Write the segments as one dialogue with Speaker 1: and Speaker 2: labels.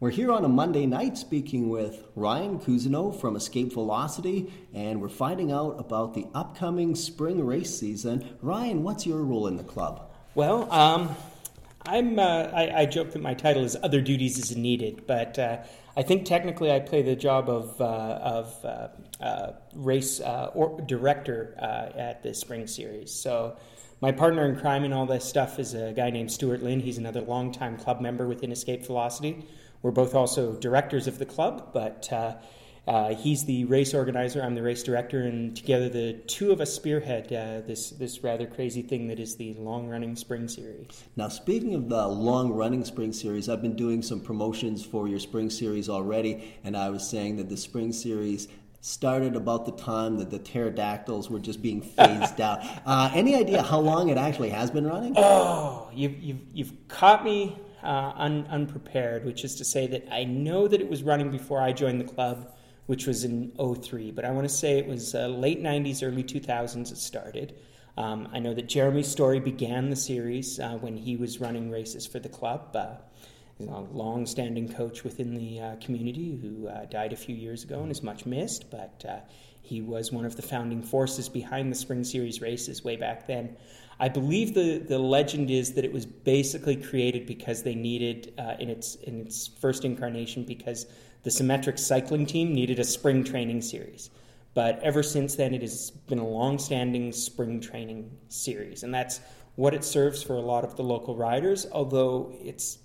Speaker 1: We're here on a Monday night speaking with Ryan Cousineau from Escape Velocity, and we're finding out about the upcoming spring race season. Ryan, what's your role in the club?
Speaker 2: Well, um, I'm. Uh, I, I, joke that my title is "Other Duties As Needed," but uh, I think technically I play the job of uh, of uh, uh, race uh, or director at the spring series. So. My partner in crime and all this stuff is a guy named Stuart Lynn. He's another longtime club member within Escape Velocity. We're both also directors of the club, but uh, he's the race organizer. I'm the race director, and together the two of us spearhead uh, this this rather crazy thing that is the long running spring series.
Speaker 1: Now, speaking of the long running spring series, I've been doing some promotions for your spring series already, and I was saying that the spring series started about the time that the pterodactyls were just being phased out. Uh, any idea how long it actually has been running?
Speaker 2: Oh, you've, you've, you've caught me uh, un, unprepared, which is to say that I know that it was running before I joined the club which was in 03. But I want to say it was uh, late 90s, early 2000s it started. Um, I know that Jeremy Story began the series uh, when he was running races for the club. Uh, a long-standing coach within the uh, community who uh, died a few years ago and is much missed, but he was one of the founding forces behind the Spring Series races way back then. I believe the, the legend is that it was basically created because they needed uh, in its in its first incarnation because the Symmetrics cycling team needed a spring training series. But ever since then, it has been a long standing spring training series. And that's what it serves for a lot of the local riders, although it's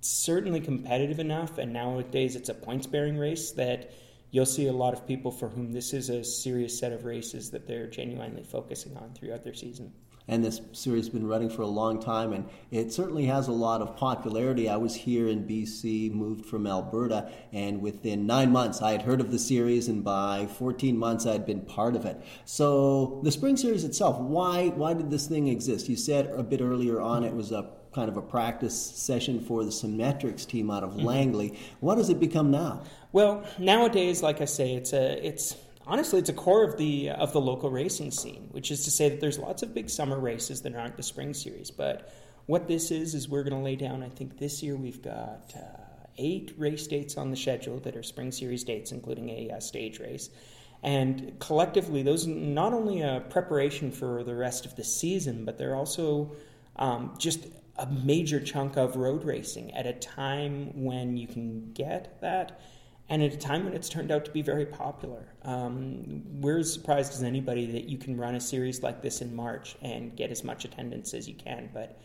Speaker 2: certainly competitive enough. And nowadays, it's a points bearing race that you'll see a lot of people for whom this is a serious set of races that they're genuinely focusing on throughout their season
Speaker 1: and this series has been running for a long time, and it certainly has a lot of popularity. I was here in BC, moved from Alberta, and within nine months I had heard of the series, and by 14 months I had been part of it. So the spring series itself, why why did this thing exist? You said a bit earlier on it was a kind of a practice session for the Symmetrics team out of mm-hmm. Langley. What has it become now?
Speaker 2: Well, nowadays, like I say, it's a it's honestly, it's a core of the of the local racing scene, which is to say that there's lots of big summer races that aren't the spring series. But what this is is we're going to lay down. I think this year we've got uh, eight race dates on the schedule that are spring series dates, including a uh, stage race. And collectively, those not only a preparation for the rest of the season, but they're also um, just a major chunk of road racing at a time when you can get that and at a time when it's turned out to be very popular. Um, we're as surprised as anybody that you can run a series like this in March and get as much attendance as you can, but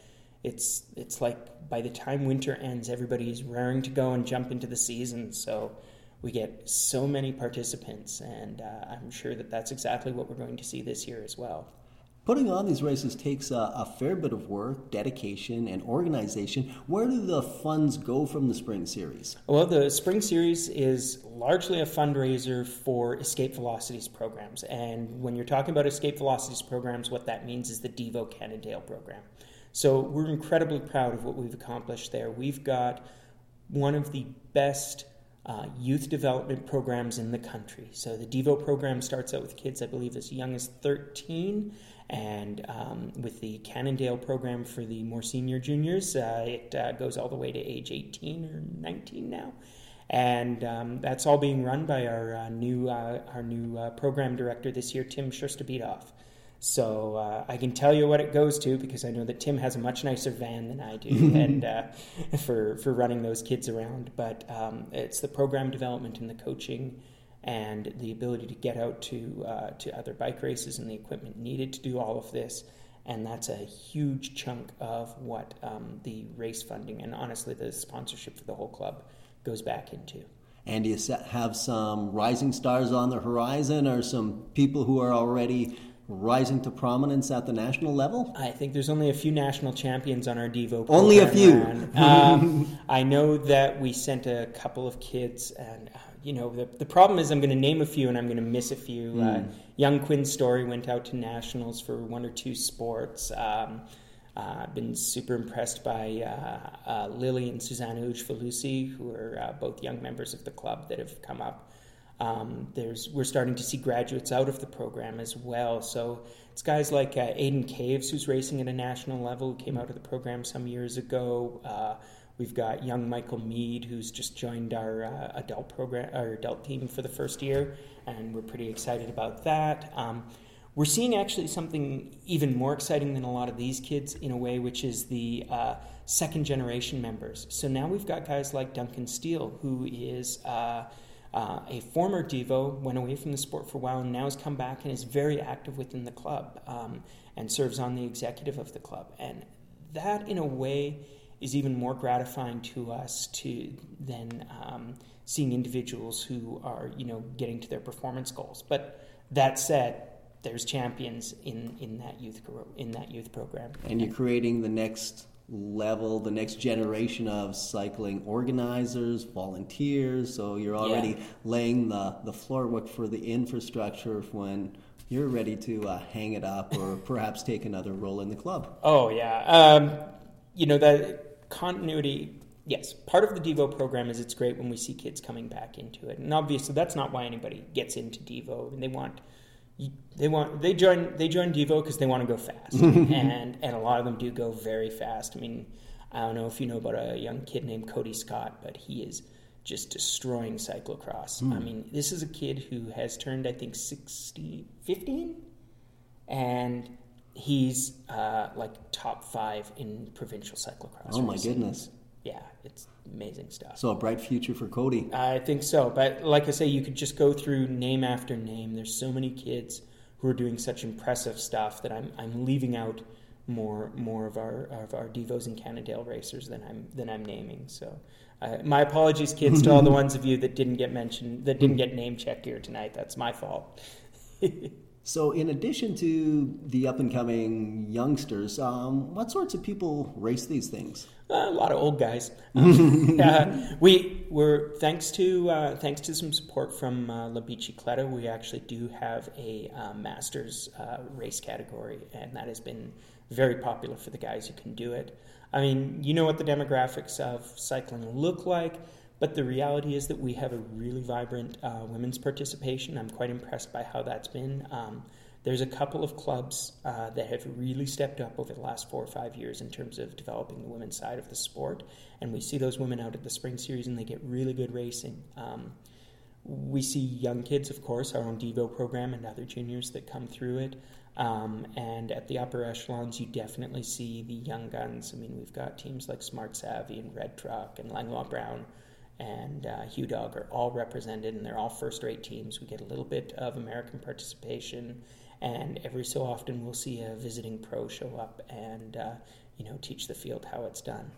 Speaker 2: it's it's like by the time winter ends, everybody's raring to go and jump into the season. So we get so many participants, and uh, I'm sure that that's exactly what we're going to see this year as well.
Speaker 1: Putting on these races takes a, a, fair bit of work, dedication, and organization. Where do the funds go from the Spring Series?
Speaker 2: Well, the Spring Series is largely a fundraiser for Escape Velocities programs. And when you're talking about Escape Velocities programs, what that means is the Devo Cannondale program. So we're incredibly proud of what we've accomplished there. We've got one of the best uh, youth development programs in the country. So the Devo program starts out with kids, I believe, as young as 13 and um, with the Cannondale program for the more senior juniors, uh, it uh, goes all the way to age 18 or 19 now. And um, that's all being run by our uh, new uh, our new uh, program director this year, Tim Schusterbedoff. So uh, I can tell you what it goes to because I know that Tim has a much nicer van than I do, and for for running those kids around. But um, it's the program development and the coaching and the ability to get out to uh, to other bike races and the equipment needed to do all of this. And that's a huge chunk of what um, the race funding and honestly the sponsorship for the whole club goes back into.
Speaker 1: And do you have some rising stars on the horizon or some people who are already rising to prominence at the national level?
Speaker 2: I think there's only a few national champions on our Devo.
Speaker 1: Only a few.
Speaker 2: um, I know that we sent a couple of kids, and uh, you know, the, the problem is I'm going to name a few and I'm going to miss a few. Mm. Uh, young Quinn Story went out to nationals for one or two sports. Um, uh, I've been super impressed by uh, uh Lily and Susanna Ujfalusi, who are uh, both young members of the club that have come up. Um, there's we're starting to see graduates out of the program as well. So it's guys like uh, Aiden Caves, who's racing at a national level, who came out of the program some years ago. We've got young Michael Mead, who's just joined our uh, adult program, our adult team for the first year, and we're pretty excited about that. Um, we're seeing actually something even more exciting than a lot of these kids in a way, which is the uh, second generation members. So now we've got guys like Duncan Steele, who is uh, a former Devo, went away from the sport for a while, and now has come back and is very active within the club um, and serves on the executive of the club. And that, in a way, is even more gratifying to us to than um, seeing individuals who are, you know, getting to their performance goals. But that said, there's champions in, in that youth in that youth program.
Speaker 1: And you're creating the next level, the next generation of cycling organizers, volunteers. So you're already yeah. laying the, the floor work for the infrastructure when you're ready to uh, hang it up or perhaps take another role in the club.
Speaker 2: Oh yeah, um, you know that continuity. Yes, part of the Devo program is it's great when we see kids coming back into it, and obviously that's not why anybody gets into Devo. And they want they want they join they join Devo because they want to go fast, and and a lot of them do go very fast. I mean, I don't know if you know about a young kid named Cody Scott, but he is just destroying cyclocross. Mm. I mean, this is a kid who has turned I think 60, 15, and he's uh, like top five in provincial cyclocross.
Speaker 1: Oh my goodness!
Speaker 2: Yeah, it's amazing stuff.
Speaker 1: So a bright future for Cody.
Speaker 2: I think so. But like I say, you could just go through name after name. There's so many kids who are doing such impressive stuff that I'm I'm leaving out more more of our of our Devos and Cannondale racers than I'm than I'm naming. So. Uh, my apologies, kids, to all the ones of you that didn't get mentioned, that didn't get name checked here tonight. That's my fault.
Speaker 1: So, in addition to the up and coming youngsters, um, what sorts of people race these things?
Speaker 2: Uh, a lot of old guys. uh, we were thanks to uh, thanks to some support from uh, La Bicicletta. We actually do have a uh, masters uh, race category, and that has been very popular for the guys who can do it. I mean, you know what the demographics of cycling look like. But the reality is that we have a really vibrant uh, women's participation. I'm quite impressed by how that's been. Um, there's a couple of clubs uh, that have really stepped up over the last four or five years in terms of developing the women's side of the sport. And we see those women out at the spring series and they get really good racing. Um, we see young kids, of course, our own Devo program and other juniors that come through it. Um, and at the upper echelons, you definitely see the young guns. I mean, we've got teams like Smart Savvy and Red Truck and Langlois Brown and uh, Hugh Dog are all represented, and they're all first rate teams. We get a little bit of American participation, and every so often we'll see a visiting pro show up and uh, you know teach the field how it's done.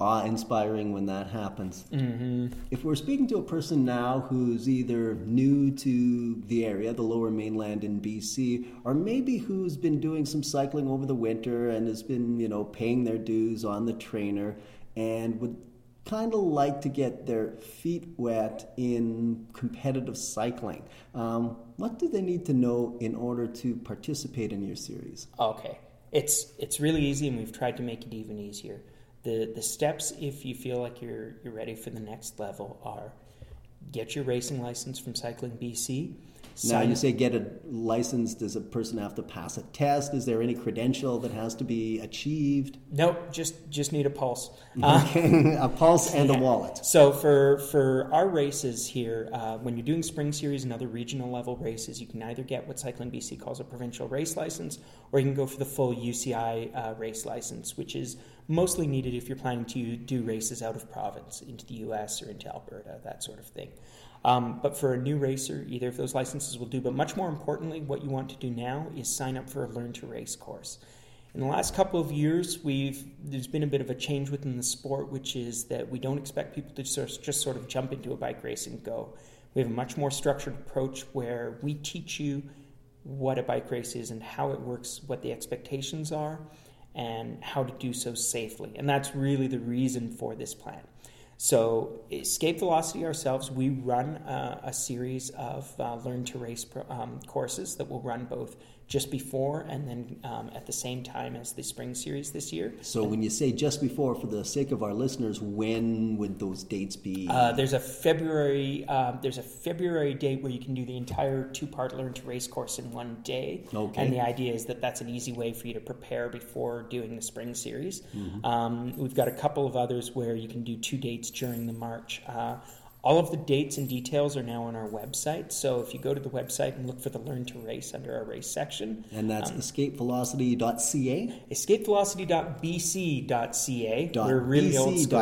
Speaker 1: Awe inspiring when that happens.
Speaker 2: Mm-hmm.
Speaker 1: If we're speaking to a person now who's either new to the area, the lower mainland in BC, or maybe who's been doing some cycling over the winter and has been, you know, paying their dues on the trainer and would kind of like to get their feet wet in competitive cycling. Um, what do they need to know in order to participate in your series?
Speaker 2: Okay, it's it's really easy, and we've tried to make it even easier. the The steps, if you feel like you're you're ready for the next level, are get your racing license from Cycling BC
Speaker 1: now, you say get a license. Does a person have to pass a test? Is there any credential that has to be achieved?
Speaker 2: Nope, just just need a pulse.
Speaker 1: Uh, a pulse and yeah. a wallet.
Speaker 2: So for for our races here, uh, when you're doing spring series and other regional level races, you can either get what Cycling BC calls a provincial race license, or you can go for the full UCI uh, race license, which is mostly needed if you're planning to do races out of province into the U.S. or into Alberta, that sort of thing. Um, but for a new racer, either of those licenses will do. But much more importantly, what you want to do now is sign up for a Learn to Race course. In the last couple of years, we've there's been a bit of a change within the sport, which is that we don't expect people to just, just sort of jump into a bike race and go. We have a much more structured approach where we teach you what a bike race is and how it works, what the expectations are, and how to do so safely. And that's really the reason for this plan. So, Escape Velocity ourselves, we run uh, a series of uh, Learn to Race pro- um, courses that will run both just before and then um, at the same time as the spring series this year.
Speaker 1: So when you say just before, for the sake of our listeners, when would those dates be?
Speaker 2: Uh, there's a February um, there's a February date where you can do the entire two part learn to race course in one day.
Speaker 1: Okay.
Speaker 2: And the idea is that that's an easy way for you to prepare before doing the spring series.
Speaker 1: Mm-hmm.
Speaker 2: Um, we've got a couple of others where you can do two dates during the March. Uh, all of the dates and details are now on our website. So if you go to the website and look for the Learn to Race under our race section,
Speaker 1: and that's
Speaker 2: um,
Speaker 1: escapevelocity.ca.
Speaker 2: escapevelocity.bc.ca. We're really old school.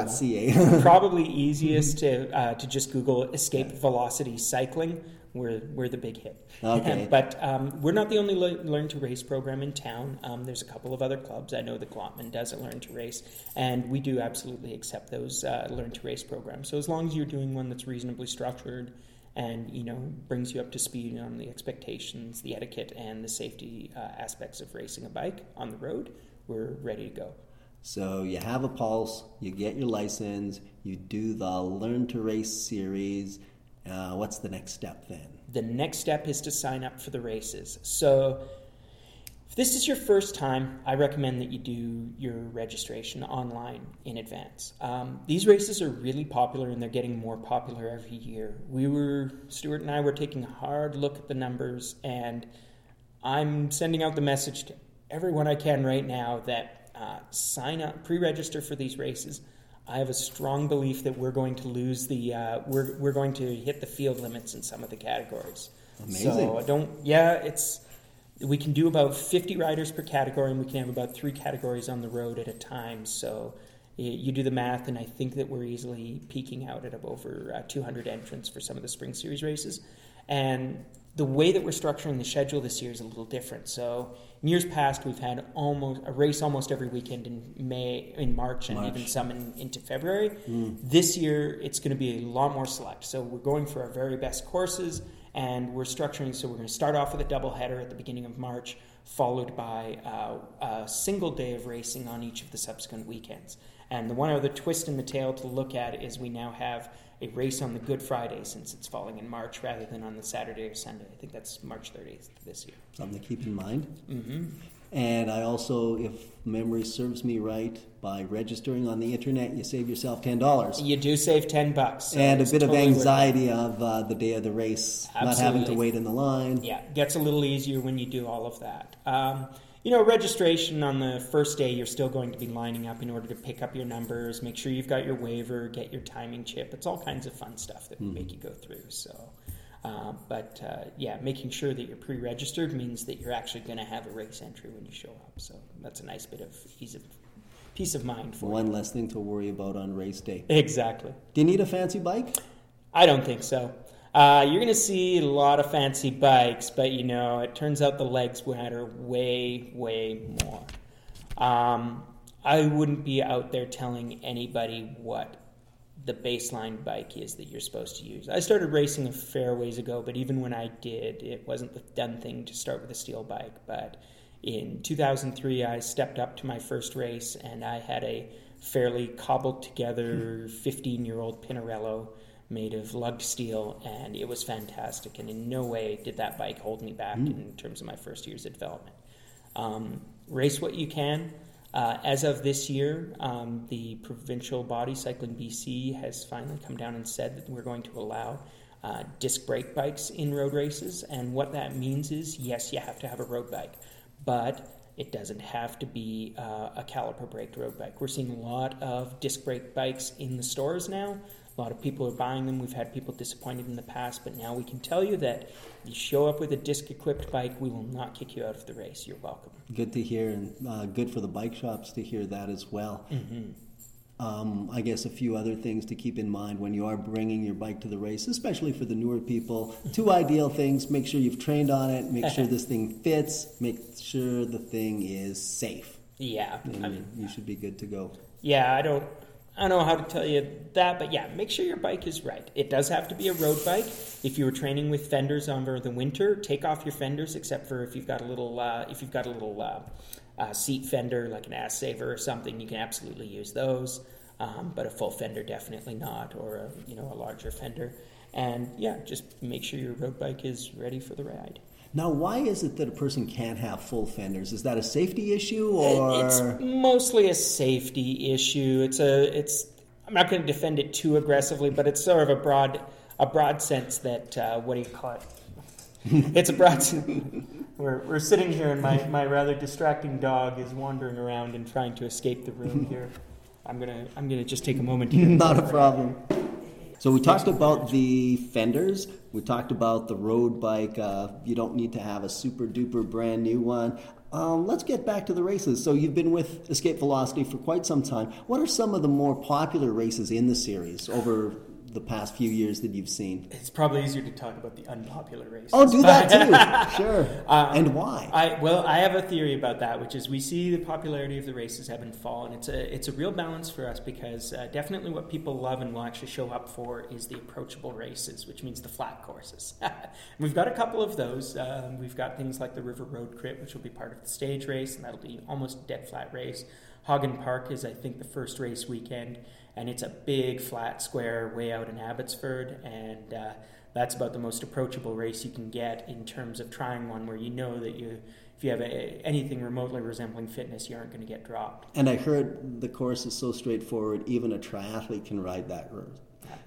Speaker 2: Probably easiest to uh, to just Google Escape Velocity Cycling. We're, we're the big hit.
Speaker 1: Okay.
Speaker 2: but um, we're not the only le- Learn to Race program in town. Um, there's a couple of other clubs. I know the Glotman does a Learn to Race, and we do absolutely accept those uh, Learn to Race programs. So as long as you're doing one that's reasonably structured and you know brings you up to speed on the expectations, the etiquette, and the safety uh, aspects of racing a bike on the road, we're ready to go.
Speaker 1: So you have a pulse, you get your license, you do the Learn to Race series. Uh, what's the next step then?
Speaker 2: the next step is to sign up for the races. So, if this is your first time, I recommend that you do your registration online in advance. Um, these races are really popular and they're getting more popular every year. We were, Stuart and I were taking a hard look at the numbers, and I'm sending out the message to everyone I can right now that uh, sign up, pre register for these races. I have a strong belief that we're going to lose the uh, we're we're going to hit the field limits in some of the categories.
Speaker 1: Amazing.
Speaker 2: So I don't. Yeah, it's we can do about 50 riders per category, and we can have about three categories on the road at a time. So you do the math, and I think that we're easily peaking out at over uh, 200 entrants for some of the spring series races. And the way that we're structuring the schedule this year is a little different. So in years past, we've had almost a race almost every weekend in May, in March, and
Speaker 1: March.
Speaker 2: even some in, into February. This year, it's going to be a lot more select. So we're going for our very best courses, and we're structuring. So we're going to start off with a double header at the beginning of March, followed by uh, a single day of racing on each of the subsequent weekends. And the one other twist in the tail to look at is we now have a race on the Good Friday since it's falling in March rather than on the Saturday or Sunday. I think that's March 30th this year.
Speaker 1: Something to keep in mind.
Speaker 2: Mm-hmm.
Speaker 1: And I also, if memory serves me right, by registering on the internet, you save yourself ten dollars.
Speaker 2: You do save 10 bucks. so
Speaker 1: and a bit
Speaker 2: totally
Speaker 1: of anxiety of uh, the day of the race, not having to wait in the line.
Speaker 2: Yeah, gets a little easier when you do all of that. Um, you know, registration on the first day, you're still going to be lining up in order to pick up your numbers, make sure you've got your waiver, get your timing chip. It's all kinds of fun stuff that we make you go through. So, uh, but uh, yeah, making sure that you're pre-registered means that you're actually going to have a race entry when you show up. So that's a nice bit of ease of peace of mind for
Speaker 1: One less thing to worry about on race day.
Speaker 2: Exactly.
Speaker 1: Do you need a fancy bike?
Speaker 2: I don't think so. Uh, you're going to see a lot of fancy bikes, but you know, it turns out the legs matter way, way more. Um, I wouldn't be out there telling anybody what the baseline bike is that you're supposed to use. I started racing a fair ways ago, but even when I did, it wasn't the done thing to start with a steel bike. But in 2003, I stepped up to my first race, and I had a fairly cobbled together 15 year old Pinarello made of lugged steel, and it was fantastic. And in no way did that bike hold me back in terms of my first years of development. Um, race what you can. Uh, as of this year, um, the provincial body, Cycling BC, has finally come down and said that we're going to allow uh, disc brake bikes in road races. And what that means is yes, you have to have a road bike, but it doesn't have to be uh, a caliper braked road bike. We're seeing a lot of disc brake bikes in the stores now. A lot of people are buying them. We've had people disappointed in the past, but now we can tell you that you show up with a disc equipped bike, we will not kick you out of the race. You're welcome.
Speaker 1: Good to hear, and uh, good for the bike shops to hear that as well.
Speaker 2: Mm-hmm.
Speaker 1: Um, I guess a few other things to keep in mind when you are bringing your bike to the race, especially for the newer people. Two ideal things make sure you've trained on it, make sure this thing fits, make sure the thing is safe.
Speaker 2: Yeah,
Speaker 1: And
Speaker 2: I mean,
Speaker 1: you should be good to go.
Speaker 2: yeah, I don't, I don't know how to tell you that, but yeah, make sure your bike is right. It does have to be a road bike. If you were training with fenders over the winter, take off your fenders, except for if you've got a little, uh, if you've got a little uh, uh, seat fender like an ass saver or something, you can absolutely use those. Um, but a full fender, definitely not, or a, you know a larger fender. And yeah, just make sure your road bike is ready for the ride.
Speaker 1: Now, why is it that a person can't have full fenders? Is that a safety issue, or
Speaker 2: it's mostly a safety issue? It's a it's. I'm not going to defend it too aggressively, but it's sort of a broad a broad sense that uh, what do you call it? it's a broad. we're, we're sitting here, and my, my rather distracting dog is wandering around and trying to escape the room here. I'm gonna I'm gonna just take a moment. To
Speaker 1: Not a problem. So we talked about the fenders. We talked about the road bike. Uh, you don't need to have a super duper brand new one. Um, let's get back to the races. So you've been with Escape Velocity for quite some time. What are some of the more popular races in the series over the past few years that you've seen?
Speaker 2: It's probably easier to talk about the unpopular races.
Speaker 1: Oh, do that too. sure.
Speaker 2: Um,
Speaker 1: and why?
Speaker 2: I well, I have a theory about that, which is we see the popularity of the races ebb and fall, and it's a it's a real balance for us because uh, definitely what people love and will actually show up for is the approachable races, which means the flat courses. we've got a couple of those. Um, we've got things like the River Road Crit, which will be part of the stage race, and that'll be almost a dead flat race. Hagen Park is, I think, the first race weekend and it's a big flat square way out in Abbotsford, and uh, that's about the most approachable race you can get in terms of trying one where you know that you if you have a, anything remotely resembling fitness, you aren't going to get dropped.
Speaker 1: And I heard the course is so straightforward, even a triathlete can ride that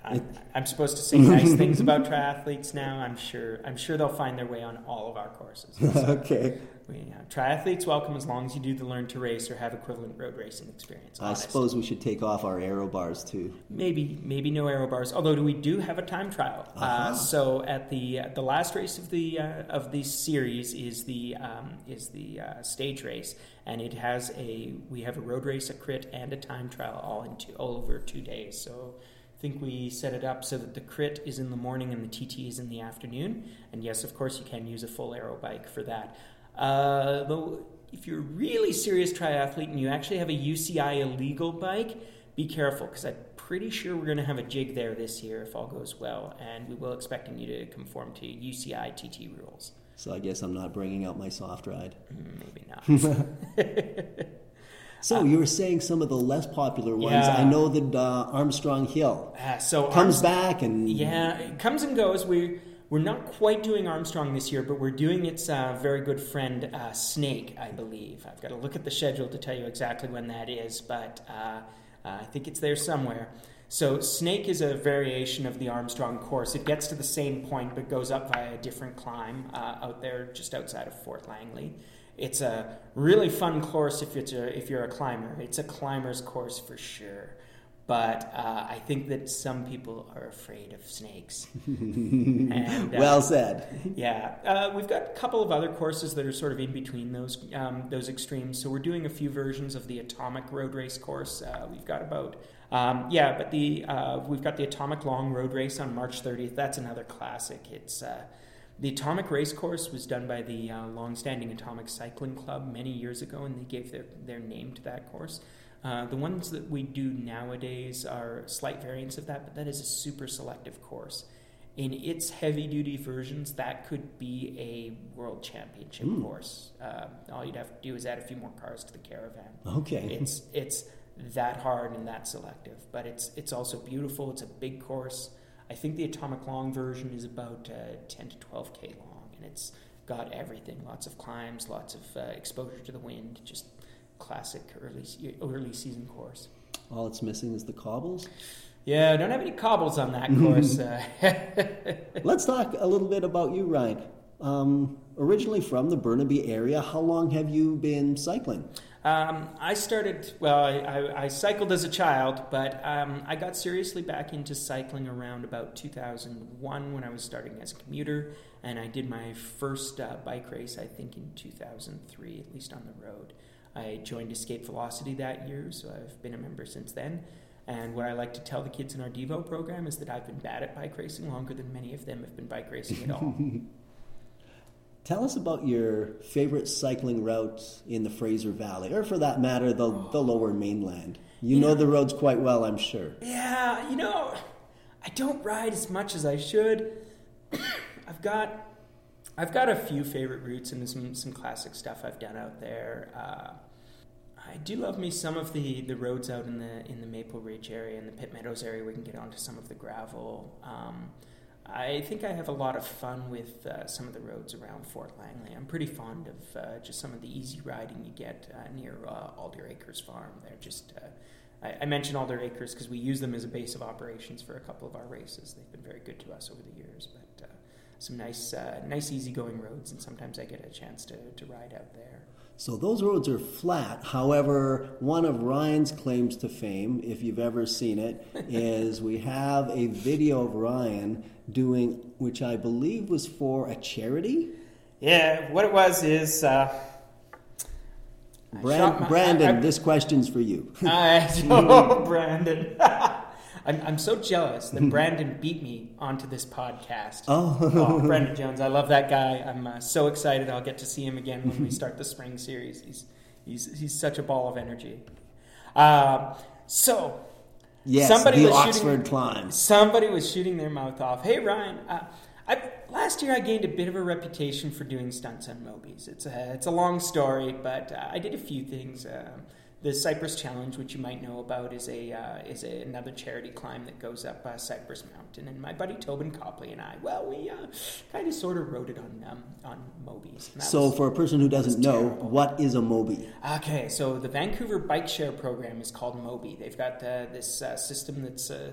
Speaker 2: I'm, I'm, supposed to say nice things about triathletes now. I'm sure. I'm sure they'll find their way on all of our courses.
Speaker 1: So okay.
Speaker 2: We, uh, triathletes welcome as long as you do the learn to race or have equivalent road racing experience.
Speaker 1: Honest. I suppose we should take off our aero bars too.
Speaker 2: Maybe, maybe no aero bars. Although we do have a time trial. Uh, uh-huh. Uh, so at the uh, the last race of the uh, of the series is the um, is the uh, stage race, and it has a we have a road race, a crit, and a time trial all in two, all over two days. So think we set it up so that the crit is in the morning and the TT is in the afternoon. And yes, of course, you can use a full aero bike for that. Uh, though, if you're a really serious triathlete and you actually have a UCI illegal bike, be careful because I'm pretty sure we're going to have a jig there this year if all goes well, and we will expecting you to conform to UCI TT rules.
Speaker 1: So I guess I'm not bringing out my Softride.
Speaker 2: Mm, maybe not.
Speaker 1: So you were saying some of the less popular ones. Yeah. I know that uh, Armstrong Hill
Speaker 2: uh, so
Speaker 1: comes Armst- back and
Speaker 2: yeah, it comes and goes. We we're not quite doing Armstrong this year, but we're doing its uh, very good friend uh, Snake, I believe. I've got to look at the schedule to tell you exactly when that is, but uh, uh, I think it's there somewhere. So Snake is a variation of the Armstrong course. It gets to the same point, but goes up via a different climb out there just outside of Fort Langley. It's a really fun course if it's a, if you're a climber. It's a climber's course for sure. But uh, I think that some people are afraid of snakes.
Speaker 1: and, uh, well said.
Speaker 2: Yeah, uh, we've got a couple of other courses that are sort of in between those um, those extremes. So we're doing a few versions of the Atomic Road Race course. Uh, we've got about um, yeah, but the uh, we've got the Atomic Long Road Race on March 30th. That's another classic. It's uh, the Atomic Race Course was done by the uh, long-standing Atomic Cycling Club many years ago, and they gave their, their name to that course. Uh, the ones that we do nowadays are slight variants of that, but that is a super selective course. In its heavy-duty versions, that could be a world championship mm. course. Uh, all you'd have to do is add a few more cars to the caravan.
Speaker 1: Okay.
Speaker 2: It's it's that hard and that selective, but it's it's also beautiful. It's a big course. I think the Atomic Long version is about uh, 10 to 12k long, and it's got everything lots of climbs, lots of uh, exposure to the wind, just classic early, early season course.
Speaker 1: All it's missing is the cobbles?
Speaker 2: Yeah, I don't have any cobbles on that course. Uh.
Speaker 1: Let's talk a little bit about you, Ryan. Um, originally from the Burnaby area, how long have you been cycling?
Speaker 2: Um, I started, well, I, I, I, cycled as a child, but um, I got seriously back into cycling around about 2001 when I was starting as a commuter, and I did my first uh, bike race, I think, in 2003, at least on the road. I joined Escape Velocity that year, so I've been a member since then. And what I like to tell the kids in our Devo program is that I've been bad at bike racing longer than many of them have been bike racing at all.
Speaker 1: Tell us about your favorite cycling routes in the Fraser Valley, or for that matter, the, the lower mainland. You, you know, know the roads quite well, I'm sure.
Speaker 2: Yeah, you know, I don't ride as much as I should. I've got I've got a few favorite routes and some some classic stuff I've done out there. Uh, I do love me some of the, the roads out in the in the Maple Ridge area and the Pitt Meadows area. We can get onto some of the gravel. Um, I think I have a lot of fun with uh, some of the roads around Fort Langley. I'm pretty fond of uh, just some of the easy riding you get uh, near uh, Alder Acres Farm. They're just, uh, I, I mention Alder Acres because we use them as a base of operations for a couple of our races. They've been very good to us over the years, but uh, some nice, nice easygoing roads, and sometimes I get a chance to, to ride out there.
Speaker 1: So those roads are flat. However, one of Ryan's claims to fame, if you've ever seen it, is we have a video of Ryan doing, which I believe was for a charity.
Speaker 2: Yeah, what it was is. Uh,
Speaker 1: Brand, my, Brandon, I, I, this question's for you.
Speaker 2: I, oh, Brandon. I'm, I'm so jealous that Brandon beat me onto this podcast.
Speaker 1: Oh.
Speaker 2: oh Brandon Jones, I love that guy. I'm uh, so excited I'll get to see him again when we start the spring series. He's, he's, he's such a ball of energy. Uh, so,
Speaker 1: yes, somebody the was Oxford shooting, climb.
Speaker 2: Somebody was shooting their mouth off. Hey, Ryan, uh, I, last year I gained a bit of a reputation for doing stunts on Mobies. It's a, it's a long story, but uh, I did a few things. Um, the Cypress Challenge, which you might know about, is a uh, is a, another charity climb that goes up uh, Cypress Mountain. And my buddy Tobin Copley and I, well, we uh, kind of sort of wrote it on um, on Mobies.
Speaker 1: So, was, for a person who doesn't know, terrible. what is a Mobi?
Speaker 2: Okay, so the Vancouver Bike Share program is called Mobi. They've got uh, this uh, system that's uh,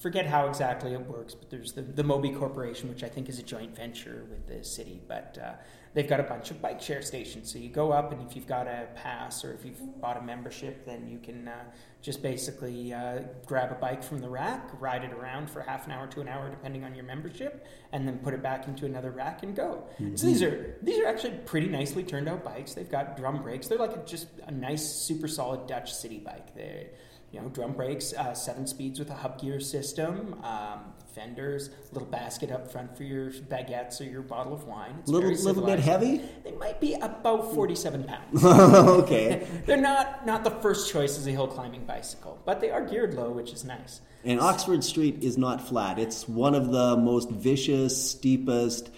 Speaker 2: forget how exactly it works, but there's the, the Mobi Corporation, which I think is a joint venture with the city. But uh, they've got a bunch of bike share stations. So you go up, and if you've got a pass or if you've bought a membership, then you can uh, just basically uh, grab a bike from the rack, ride it around for half an hour to an hour, depending on your membership, and then put it back into another rack and go. Mm-hmm. So these are these are actually pretty nicely turned out bikes. They've got drum brakes. They're like a, just a nice, super solid Dutch city bike. They you know, drum brakes, uh, seven speeds with a hub gear system, um, fenders, little basket up front for your baguettes or your bottle of wine.
Speaker 1: It's little, little bit heavy.
Speaker 2: They might be about forty-seven pounds.
Speaker 1: okay.
Speaker 2: They're not not the first choice as a hill climbing bicycle, but they are geared low, which is nice.
Speaker 1: And Oxford Street is not flat. It's one of the most vicious, steepest,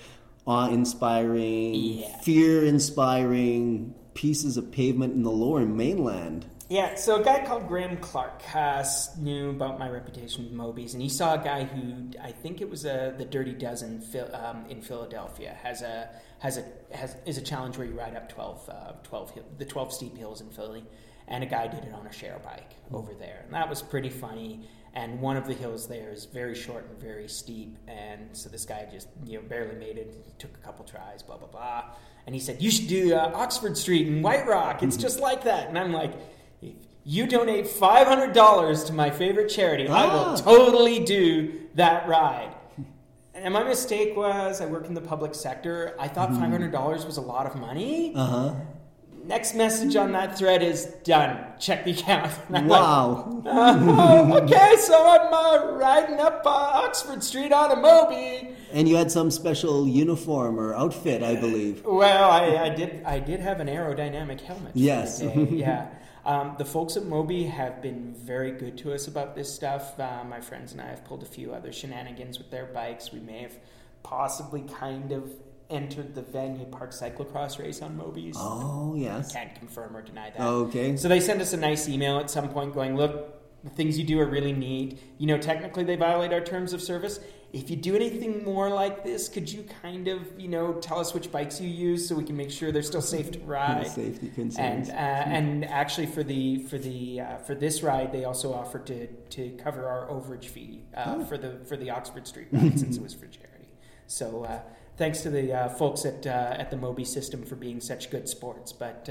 Speaker 1: awe-inspiring, yeah. fear-inspiring pieces of pavement in the lower mainland.
Speaker 2: Yeah, so a guy called Graham Clark uh, knew about my reputation with Mobies, and he saw a guy who I think it was a, the Dirty Dozen um, in Philadelphia has a has a has is a challenge where you ride up 12, uh, 12 the twelve steep hills in Philly, and a guy did it on a share bike over there, and that was pretty funny. And one of the hills there is very short and very steep, and so this guy just you know barely made it. He Took a couple tries, blah blah blah, and he said, "You should do uh, Oxford Street in White Rock. It's just like that." And I'm like you donate $500 to my favorite charity, ah. I will ah. totally do that ride. And my mistake was I work in the public sector. I thought mm-hmm. $500 was a lot of money.
Speaker 1: Uh huh.
Speaker 2: Next message on that thread is done. Check the account.
Speaker 1: Wow.
Speaker 2: Like, uh, okay, so I'm uh, riding up uh, Oxford Street on a Mobi.
Speaker 1: And you had some special uniform or outfit, I believe.
Speaker 2: Well, I, I did. I did have an aerodynamic helmet.
Speaker 1: Yes.
Speaker 2: yeah. Um, the folks at Mobi have been very good to us about this stuff. Uh, my friends and I have pulled a few other shenanigans with their bikes. We may have possibly kind of entered the Vanier Park cyclocross race on Mobies.
Speaker 1: Oh, yes.
Speaker 2: I can't confirm or deny that.
Speaker 1: Okay.
Speaker 2: So they sent us a nice email at some point going, look, the things you do are really neat. You know, technically they violate our terms of service. If you do anything more like this, could you kind of, you know, tell us which bikes you use so we can make sure they're still safe to ride?
Speaker 1: Safety
Speaker 2: concerns. And uh, and actually for the for the uh, for this ride, they also offered to to cover our overage fee uh, oh. for the for the Oxford Street ride since it was for charity. So uh, thanks to the uh, folks at uh, at the Mobi system for being such good sports. But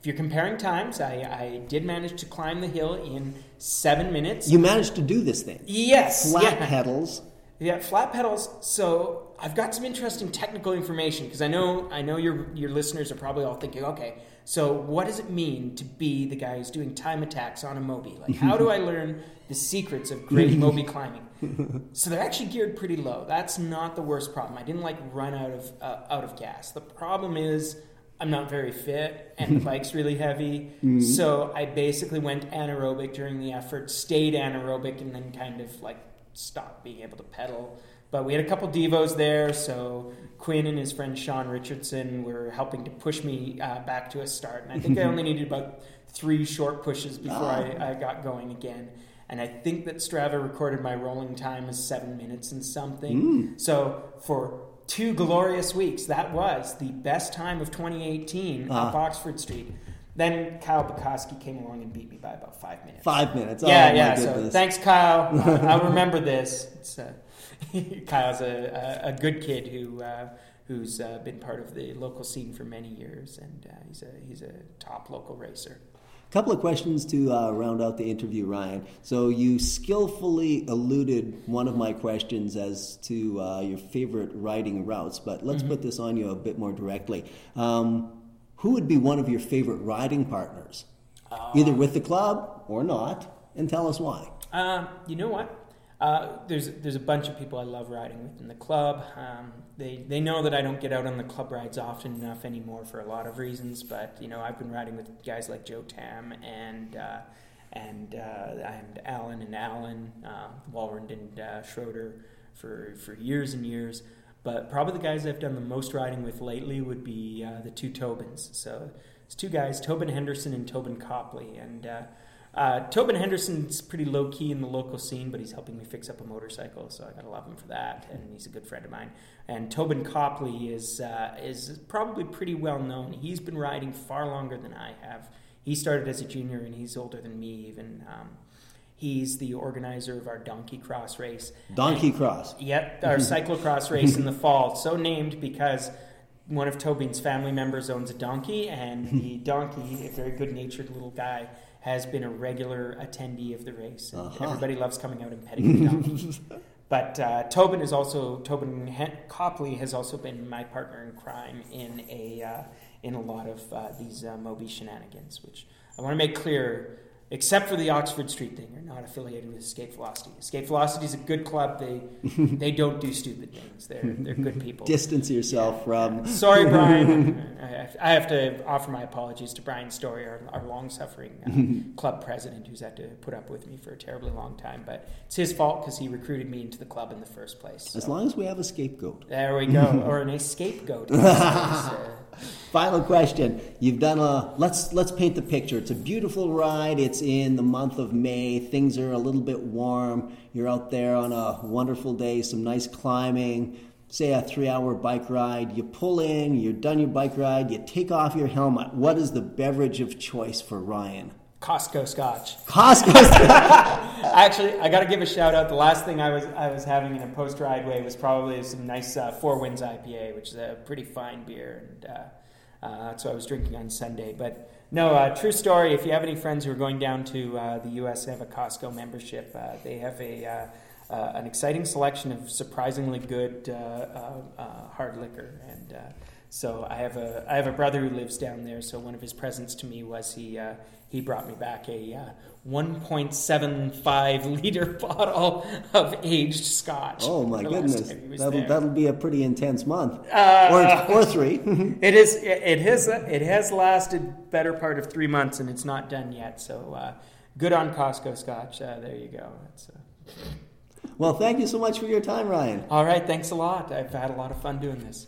Speaker 2: if you're comparing times, I, I, did manage to climb the hill in seven minutes.
Speaker 1: You managed to do this thing.
Speaker 2: Yes.
Speaker 1: Flat yeah. pedals.
Speaker 2: Yeah, flat pedals. So I've got some interesting technical information because I know I know your your listeners are probably all thinking, okay, so what does it mean to be the guy who's doing time attacks on a Mobi? Like, how do I learn the secrets of great Mobi climbing? So they're actually geared pretty low. That's not the worst problem. I didn't like run out of uh, out of gas. The problem is I'm not very fit and the bike's really heavy. Mm-hmm. So I basically went anaerobic during the effort, stayed anaerobic, and then kind of like stopped being able to pedal. But we had a couple Devos there, so Quinn and his friend Sean Richardson were helping to push me uh, back to a start. And I think I only needed about three short pushes before I, I, got going again. and I think that Strava recorded my rolling time as seven minutes and something.
Speaker 1: Mm.
Speaker 2: So for two glorious weeks, that was the best time of 2018 up
Speaker 1: Ah.
Speaker 2: Oxford Street. Then Kyle Bukowski came along and beat me by about five minutes.
Speaker 1: Five minutes.
Speaker 2: Yeah,
Speaker 1: oh,
Speaker 2: yeah. So
Speaker 1: goodness.
Speaker 2: thanks, Kyle. I'll remember this. It's, uh, Kyle's a, a, a good kid who uh, who's uh, been part of the local scene for many years, and uh, he's a he's a top local racer.
Speaker 1: A couple of questions to uh, round out the interview, Ryan. So you skillfully eluded one of my questions as to uh, your favorite riding routes, but let's
Speaker 2: Mm-hmm.
Speaker 1: put this on you a bit more directly. Um, who would be one of your favorite riding partners, either with the club or not, and tell us why.
Speaker 2: Um, you know what? Uh, there's there's a bunch of people I love riding with in the club. Um, they they know that I don't get out on the club rides often enough anymore for a lot of reasons. But you know I've been riding with guys like Joe Tam and uh, and uh, and Alan and Alan uh, Walrond and uh, Schroeder for for years and years. But probably the guys I've done the most riding with lately would be uh, the two Tobins. So it's two guys, Tobin Henderson and Tobin Copley, and. Uh, uh, Tobin Henderson's pretty low key in the local scene, but he's helping me fix up a motorcycle, so I gotta love him for that. And he's a good friend of mine. And Tobin Copley is uh, is probably pretty well known. He's been riding far longer than I have. He started as a junior, and he's older than me even. Um, he's the organizer of our Donkey Cross race.
Speaker 1: Donkey Cross.
Speaker 2: Yep, our cyclocross race in the fall. So named because one of Tobin's family members owns a donkey, and the donkey, a very good natured little guy, has been a regular attendee of the race.
Speaker 1: Uh-huh.
Speaker 2: Everybody loves coming out and petting the donkey. but uh, Tobin is also, Tobin Copley has also been my partner in crime in a, uh, in a lot of uh, these uh, Mobi shenanigans, which I want to make clear except for the Oxford Street thing, are not affiliated with Escape Velocity. Escape Velocity is a good club. They they don't do stupid things. They're they're good people.
Speaker 1: Distance yourself from.
Speaker 2: Sorry, Brian. I have- to offer my apologies to Brian Story, our, our long-suffering uh, club president, who's had to put up with me for a terribly long time. But it's his fault because he recruited me into the club in the first place.
Speaker 1: As long as we have a scapegoat.
Speaker 2: there we go, or an scapegoat. in this case, uh,
Speaker 1: Final question. You've done a let's let's paint the picture. It's a beautiful ride. It's in the month of May. Things are a little bit warm. You're out there on a wonderful day, some nice climbing, say a 3-hour bike ride. You pull in, you're done your bike ride, you take off your helmet. What is the beverage of choice for Ryan?
Speaker 2: Costco Scotch.
Speaker 1: Costco.
Speaker 2: Actually, I got to give a shout out. The last thing I was I was having in a post ride way was probably some nice uh, Four Winds IPA, which is a pretty fine beer, and uh, uh, that's what I was drinking on Sunday. But no, uh, true story. If you have any friends who are going down to uh, the U.S. and have a Costco membership, uh, they have a uh, uh, an exciting selection of surprisingly good uh, hard liquor and. So I have a I have a brother who lives down there. So one of his presents to me was he he brought me back a uh, 1.75 liter bottle of aged Scotch.
Speaker 1: Oh my goodness.
Speaker 2: time he was
Speaker 1: That'll
Speaker 2: there.
Speaker 1: that'll be a pretty intense month.
Speaker 2: Uh,
Speaker 1: or or 3.
Speaker 2: It is. It has. It has lasted better part of three months, and it's not done yet. So uh, good on Costco Scotch. Uh, there you go. Uh...
Speaker 1: well, thank you so much for your time, Ryan.
Speaker 2: All right. Thanks a lot. I've had a lot of fun doing this.